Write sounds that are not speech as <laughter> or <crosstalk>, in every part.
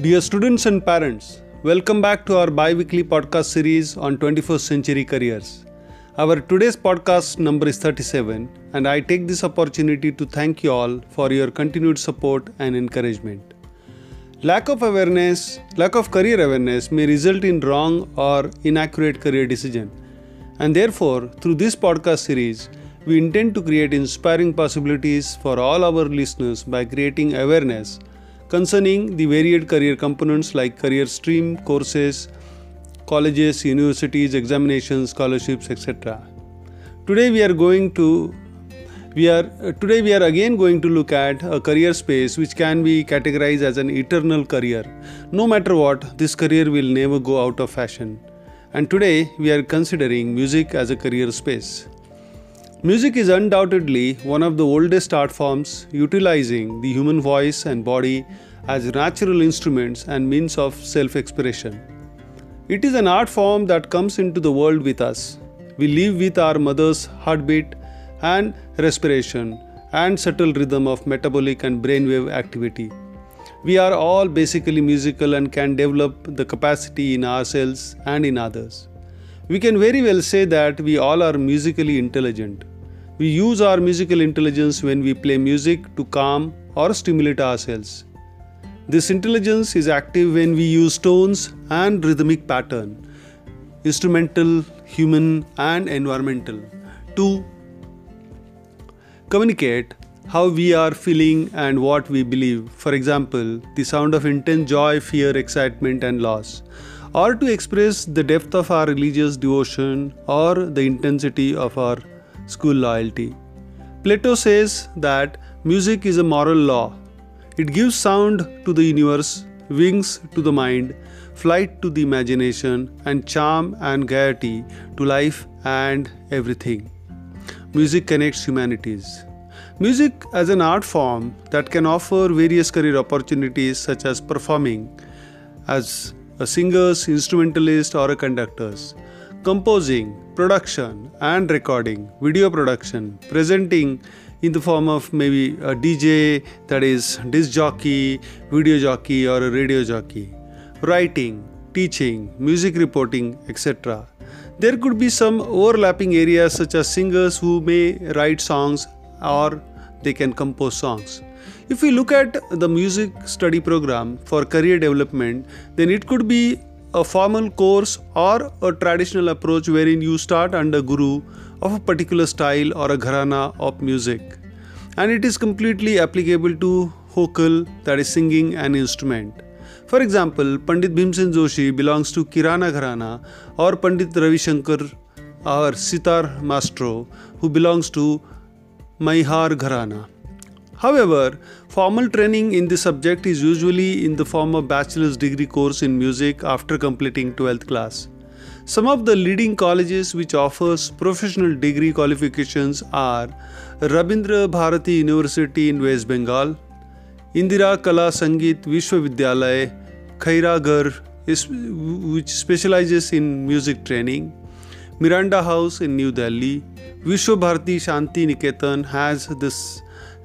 Dear students and parents, welcome back to our bi weekly podcast series on 21st century careers. Our today's podcast number is 37, and I take this opportunity to thank you all for your continued support and encouragement. Lack of awareness, lack of career awareness may result in wrong or inaccurate career decision. And therefore, through this podcast series, we intend to create inspiring possibilities for all our listeners by creating awareness concerning the varied career components like career stream, courses, colleges, universities, examinations, scholarships, etc. Today we are going to we are today we are again going to look at a career space which can be categorized as an eternal career. No matter what, this career will never go out of fashion. And today we are considering music as a career space. Music is undoubtedly one of the oldest art forms utilizing the human voice and body as natural instruments and means of self expression. It is an art form that comes into the world with us. We live with our mother's heartbeat and respiration and subtle rhythm of metabolic and brainwave activity. We are all basically musical and can develop the capacity in ourselves and in others. We can very well say that we all are musically intelligent. We use our musical intelligence when we play music to calm or stimulate ourselves. This intelligence is active when we use tones and rhythmic pattern, instrumental, human, and environmental, to communicate how we are feeling and what we believe. For example, the sound of intense joy, fear, excitement, and loss, or to express the depth of our religious devotion or the intensity of our school loyalty. Plato says that music is a moral law. It gives sound to the universe, wings to the mind, flight to the imagination, and charm and gaiety to life and everything. Music connects humanities. Music as an art form that can offer various career opportunities such as performing as a singer's instrumentalist or a conductor's, composing, production and recording, video production, presenting in the form of maybe a DJ that is disc jockey, video jockey or a radio jockey, writing, teaching, music reporting, etc. There could be some overlapping areas such as singers who may write songs or they can compose songs. If we look at the music study program for career development, then it could be a formal course or a traditional approach wherein you start under guru of a particular style or a gharana of music. And it is completely applicable to vocal, that is singing an instrument. For example, Pandit Bhimsen Joshi belongs to Kirana Gharana or Pandit Ravi Shankar or Sitar Mastro who belongs to Maihar Gharana. However, formal training in this subject is usually in the form of bachelor's degree course in music after completing 12th class. Some of the leading colleges which offers professional degree qualifications are Rabindra Bharati University in West Bengal, Indira Kala Sangeet Vishwavidyalaya, Khairagarh, which specializes in music training, Miranda House in New Delhi, Vishwa Bharati Shanti Niketan has this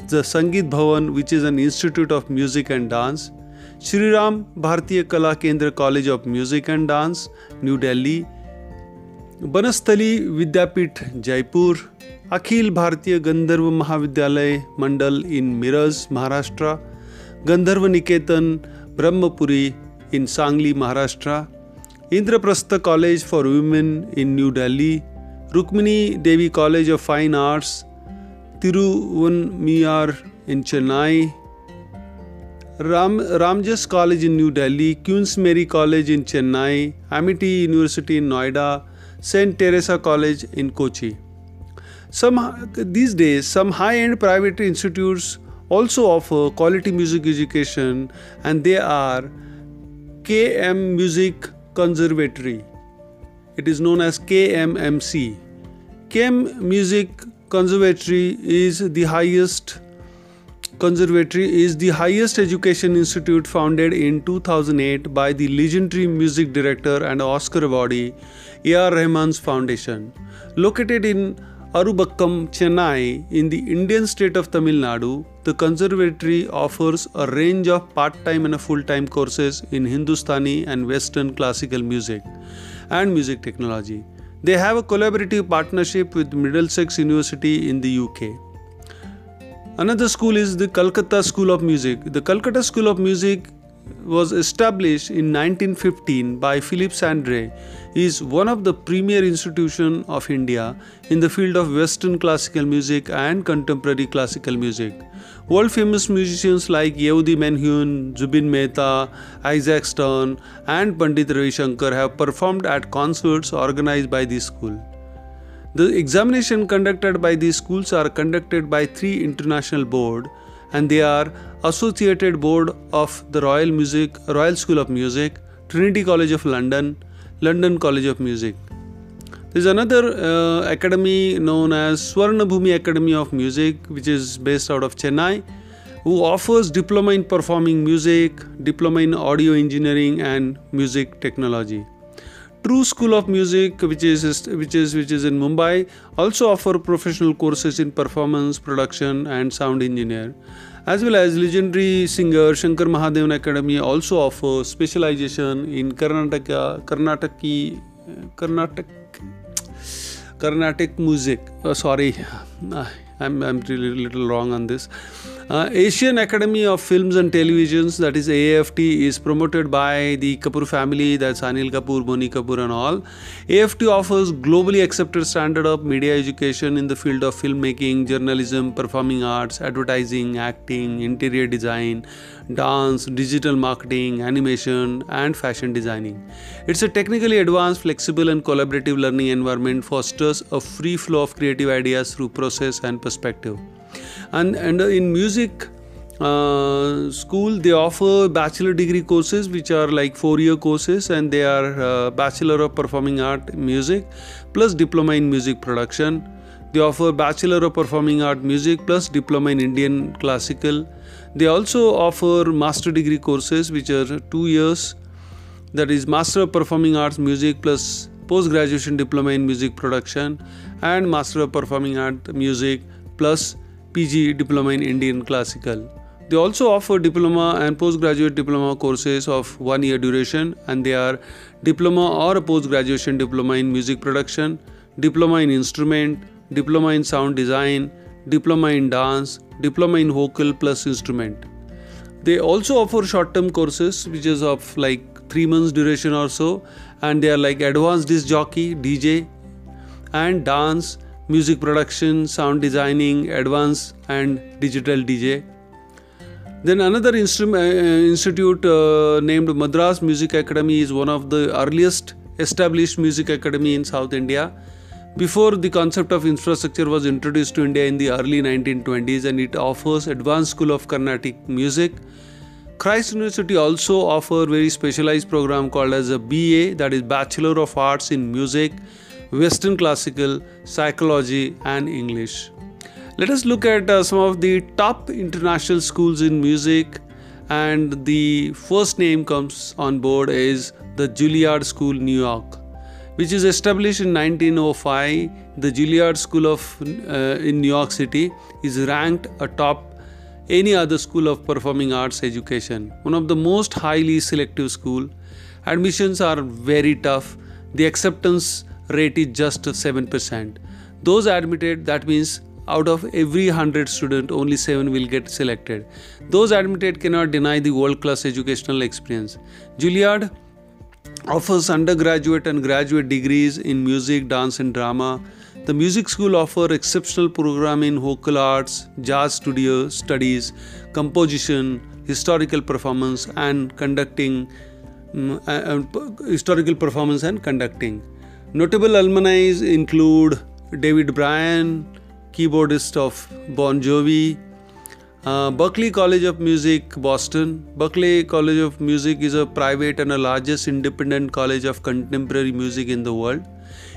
the Sangeet Bhavan, which is an institute of music and dance, Shri Ram Bharatiya Kala Kendra College of Music and Dance, New Delhi, Banasthali Vidyapit, Jaipur, Akhil Bharatiya Gandharva Mahavidyalay Mandal in Miraz, Maharashtra, Gandharva Niketan, Brahmapuri in Sangli, Maharashtra, Indraprastha College for Women in New Delhi, Rukmini Devi College of Fine Arts, Thiruvanmiyur in Chennai, Ram, Ramjas College in New Delhi, Queen's Mary College in Chennai, Amity University in Noida, St. Teresa College in Kochi. Some these days, some high-end private institutes also offer quality music education, and they are KM Music Conservatory. It is known as KMMC. KM Music Conservatory is the highest Conservatory is the highest education institute founded in 2008 by the legendary music director and Oscar awardee A.R. Rahman's Foundation. Located in Arumbakkam, Chennai, in the Indian state of Tamil Nadu, the conservatory offers a range of part time and full time courses in Hindustani and Western classical music and music technology. They have a collaborative partnership with Middlesex University in the UK. Another school is the Calcutta School of Music. The Calcutta School of Music was established in 1915 by Philip Sandre is one of the premier institutions of India in the field of western classical music and contemporary classical music. World famous musicians like Yehudi Menuhin, Zubin Mehta, Isaac Stern and Pandit Ravi Shankar have performed at concerts organized by this school. The examination conducted by these schools are conducted by three international boards and they are Associated Board of the Royal Music Royal School of Music, Trinity College of London, London College of Music. There is another uh, academy known as Swarnabhoomi Academy of Music, which is based out of Chennai, who offers diploma in performing music, diploma in audio engineering, and music technology. True School of Music, which is which is which is in Mumbai, also offer professional courses in performance, production, and sound engineer, as well as legendary singer Shankar Mahadevan Academy also offers specialization in Karnataka, Karnataki, Karnatak, Carnatic music. Oh, sorry, <laughs> I'm I'm really little wrong on this. Uh, Asian Academy of Films and Televisions, that is AFT, is promoted by the Kapoor family, that's Anil Kapoor, Boney Kapoor, and all. AFT offers globally accepted standard of media education in the field of filmmaking, journalism, performing arts, advertising, acting, interior design, dance, digital marketing, animation, and fashion designing. It's a technically advanced, flexible, and collaborative learning environment fosters a free flow of creative ideas through process and perspective and and in music uh, school they offer bachelor degree courses which are like four year courses and they are uh, bachelor of performing art music plus diploma in music production. They offer bachelor of performing art music plus diploma in indian classical. They also offer master degree courses which are 2 years. That is master of performing arts music plus post graduation diploma in music production and master of performing art music plus PG Diploma in Indian Classical. They also offer diploma and postgraduate diploma courses of one year duration, and they are diploma or post graduation diploma in music production, diploma in instrument, diploma in sound design, diploma in dance, diploma in vocal plus instrument. They also offer short term courses which is of like 3 months duration or so, and they are like advanced disc jockey, DJ, and dance music production, sound designing, advanced and digital DJ. Then another uh, institute uh, named Madras Music Academy is one of the earliest established music academy in South India. Before the concept of infrastructure was introduced to India in the early 1920s and it offers advanced school of Carnatic music. Christ University also offer very specialized program called as a BA that is Bachelor of Arts in Music Western classical, psychology, and English. Let us look at uh, some of the top international schools in music, and the first name comes on board is the Juilliard School, New York, which is established in 1905. The Juilliard School of uh, in New York City is ranked atop any other school of performing arts education. One of the most highly selective school. Admissions are very tough. The acceptance rate is just 7%. Those admitted, that means out of every 100 student only 7 will get selected. Those admitted cannot deny the world class educational experience. Juilliard offers undergraduate and graduate degrees in music dance and drama. The music school offers exceptional program in vocal arts jazz studio studies composition historical performance and conducting um, uh, uh, historical performance and conducting Notable alumni include David Bryan, keyboardist of Bon Jovi, uh, Berklee College of Music, Boston. Berklee College of Music is a private and the largest independent college of contemporary music in the world.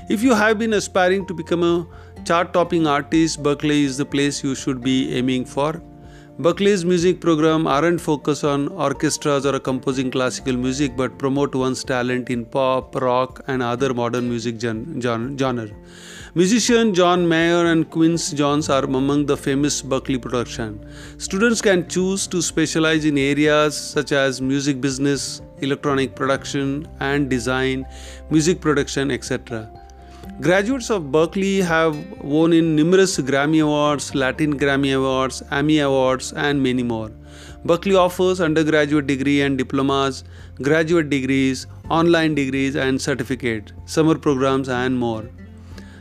If you have been aspiring to become a chart topping artist, Berklee is the place you should be aiming for. Berklee's music program aren't focused on orchestras or composing classical music but promote one's talent in pop, rock, and other modern music gen- genre. Musician John Mayer and Quincy Jones are among the famous Berklee production. Students can choose to specialize in areas such as music business, electronic production and design, music production, etc. Graduates of Berklee have won in numerous Grammy Awards, Latin Grammy Awards, Emmy Awards, and many more. Berklee offers undergraduate degree and diplomas, graduate degrees, online degrees and certificate, summer programs and more.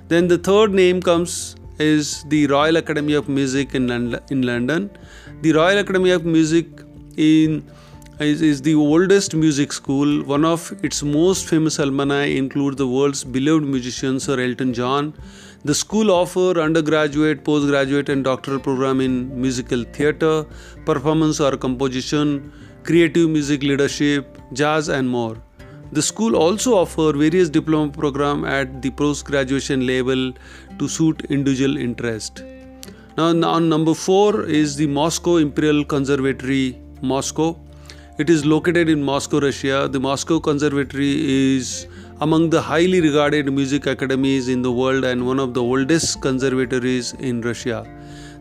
Then the third name comes is the Royal Academy of Music. In London. The Royal Academy of Music in is, is the oldest music school. One of its most famous alumni include the world's beloved musician Sir Elton John. The school offer undergraduate, postgraduate and doctoral program in musical theatre, performance or composition, creative music leadership, jazz and more. The school also offer various diploma program at the post-graduation level to suit individual interest. Now on number 4 is the Moscow Imperial Conservatory, Moscow. It is located in Moscow, Russia. The Moscow Conservatory is among the highly regarded music academies in the world and one of the oldest conservatories in Russia.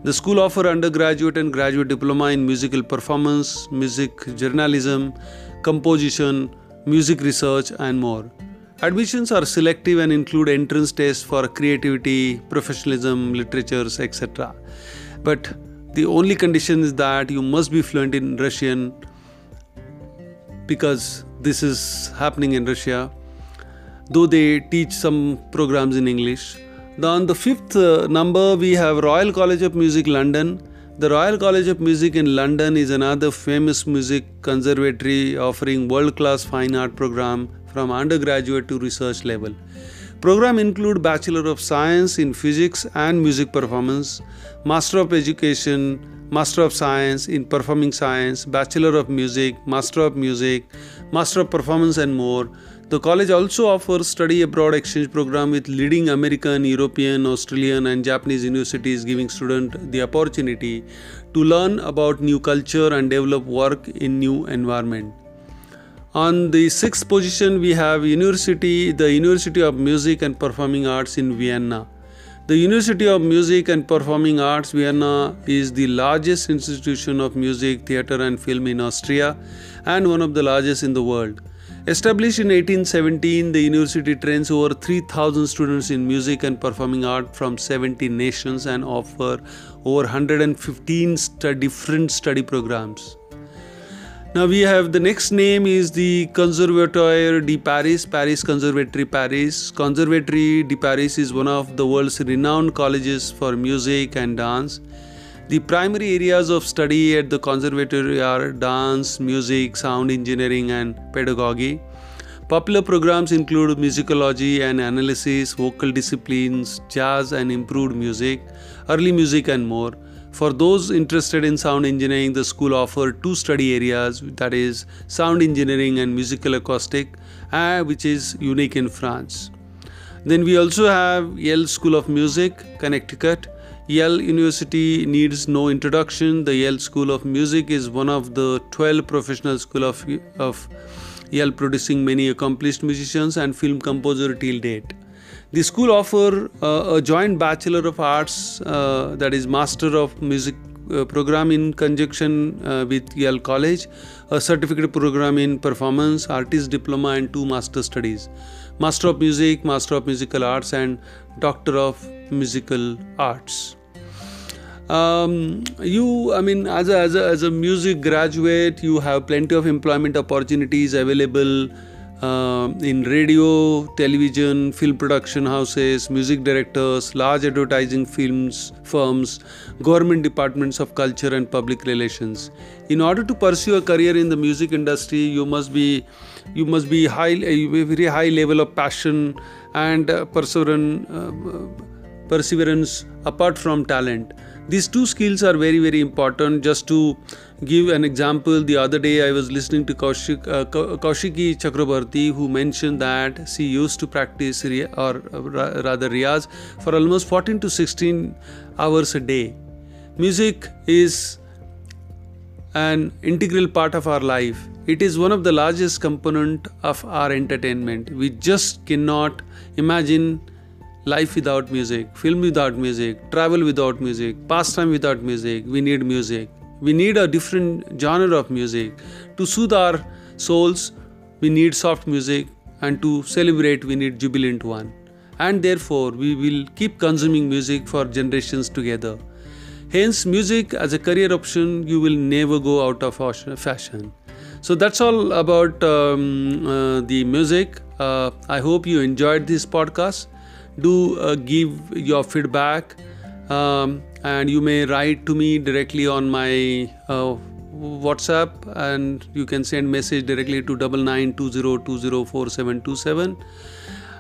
The school offers undergraduate and graduate diploma in musical performance, music journalism, composition, music research and more. Admissions are selective and include entrance tests for creativity, professionalism, literatures, etc. But the only condition is that you must be fluent in Russian because this is happening in Russia, though they teach some programs in English. On the fifth uh, number, we have Royal College of Music London. The Royal College of Music in London is another famous music conservatory offering world-class fine art program from undergraduate to research level. Program include Bachelor of Science in Physics and Music Performance, Master of Education, Master of Science in Performing Science, Bachelor of Music, Master of Music, Master of Performance and more. The college also offers study abroad exchange program with leading American, European, Australian and Japanese universities giving student the opportunity to learn about new culture and develop work in new environment. On the sixth position we have university the University of Music and Performing Arts in Vienna. The University of Music and Performing Arts Vienna is the largest institution of music, theatre, and film in Austria and one of the largest in the world. Established in 1817, the university trains over 3,000 students in music and performing art from 70 nations and offer over 115 different study programs. Now we have the next name is the Conservatoire de Paris, Paris Conservatory Paris. Conservatory de Paris is one of the world's renowned colleges for music and dance. The primary areas of study at the conservatory are dance, music, sound engineering, and pedagogy. Popular programs include musicology and analysis, vocal disciplines, jazz and improved music, early music, and more. For those interested in sound engineering, the school offers two study areas that is, sound engineering and musical acoustic, uh, which is unique in France. Then we also have Yale School of Music, Connecticut. Yale University needs no introduction. The Yale School of Music is one of the 12 professional schools of, of Yale producing many accomplished musicians and film composer till date. The school offer uh, a joint Bachelor of Arts, uh, that is Master of Music uh, program in conjunction uh, with Yale College, a certificate program in performance, artist diploma, and two master studies Master of Music, Master of Musical Arts, and Doctor of Musical Arts. Um, you, I mean, as a, as, a, as a music graduate, you have plenty of employment opportunities available uh, in radio, television, film production houses, music directors, large advertising films firms, government departments of culture and public relations. In order to pursue a career in the music industry, you must be you must be high a very high level of passion and uh, perseverance, uh, perseverance apart from talent. These two skills are very very important. Just to give an example, the other day I was listening to Kaushik, uh, Kaushiki Chakraborty who mentioned that she used to practice or uh, rather riyaz for almost 14 to 16 hours a day. Music is an integral part of our life. It is one of the largest component of our entertainment. We just cannot imagine life without music, film without music, travel without music, pastime without music. We need music. We need a different genre of music. To soothe our souls, we need soft music, and to celebrate, we need jubilant one. And therefore, we will keep consuming music for generations together. Hence, music as a career option, you will never go out of fashion. So that's all about um, uh, the music. Uh, I hope you enjoyed this podcast. Do uh, give your feedback, um, and you may write to me directly on my uh, WhatsApp, and you can send message directly to double nine two zero two zero four seven two seven.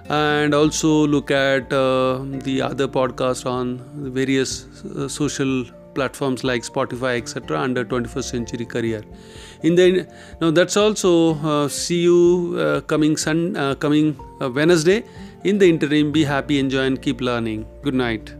And also look at uh, the other podcast on various uh, social platforms like spotify etc under 21st century career. In the now that's also uh, see you uh, coming sun coming wednesday in the interim be happy enjoy and keep learning. Good night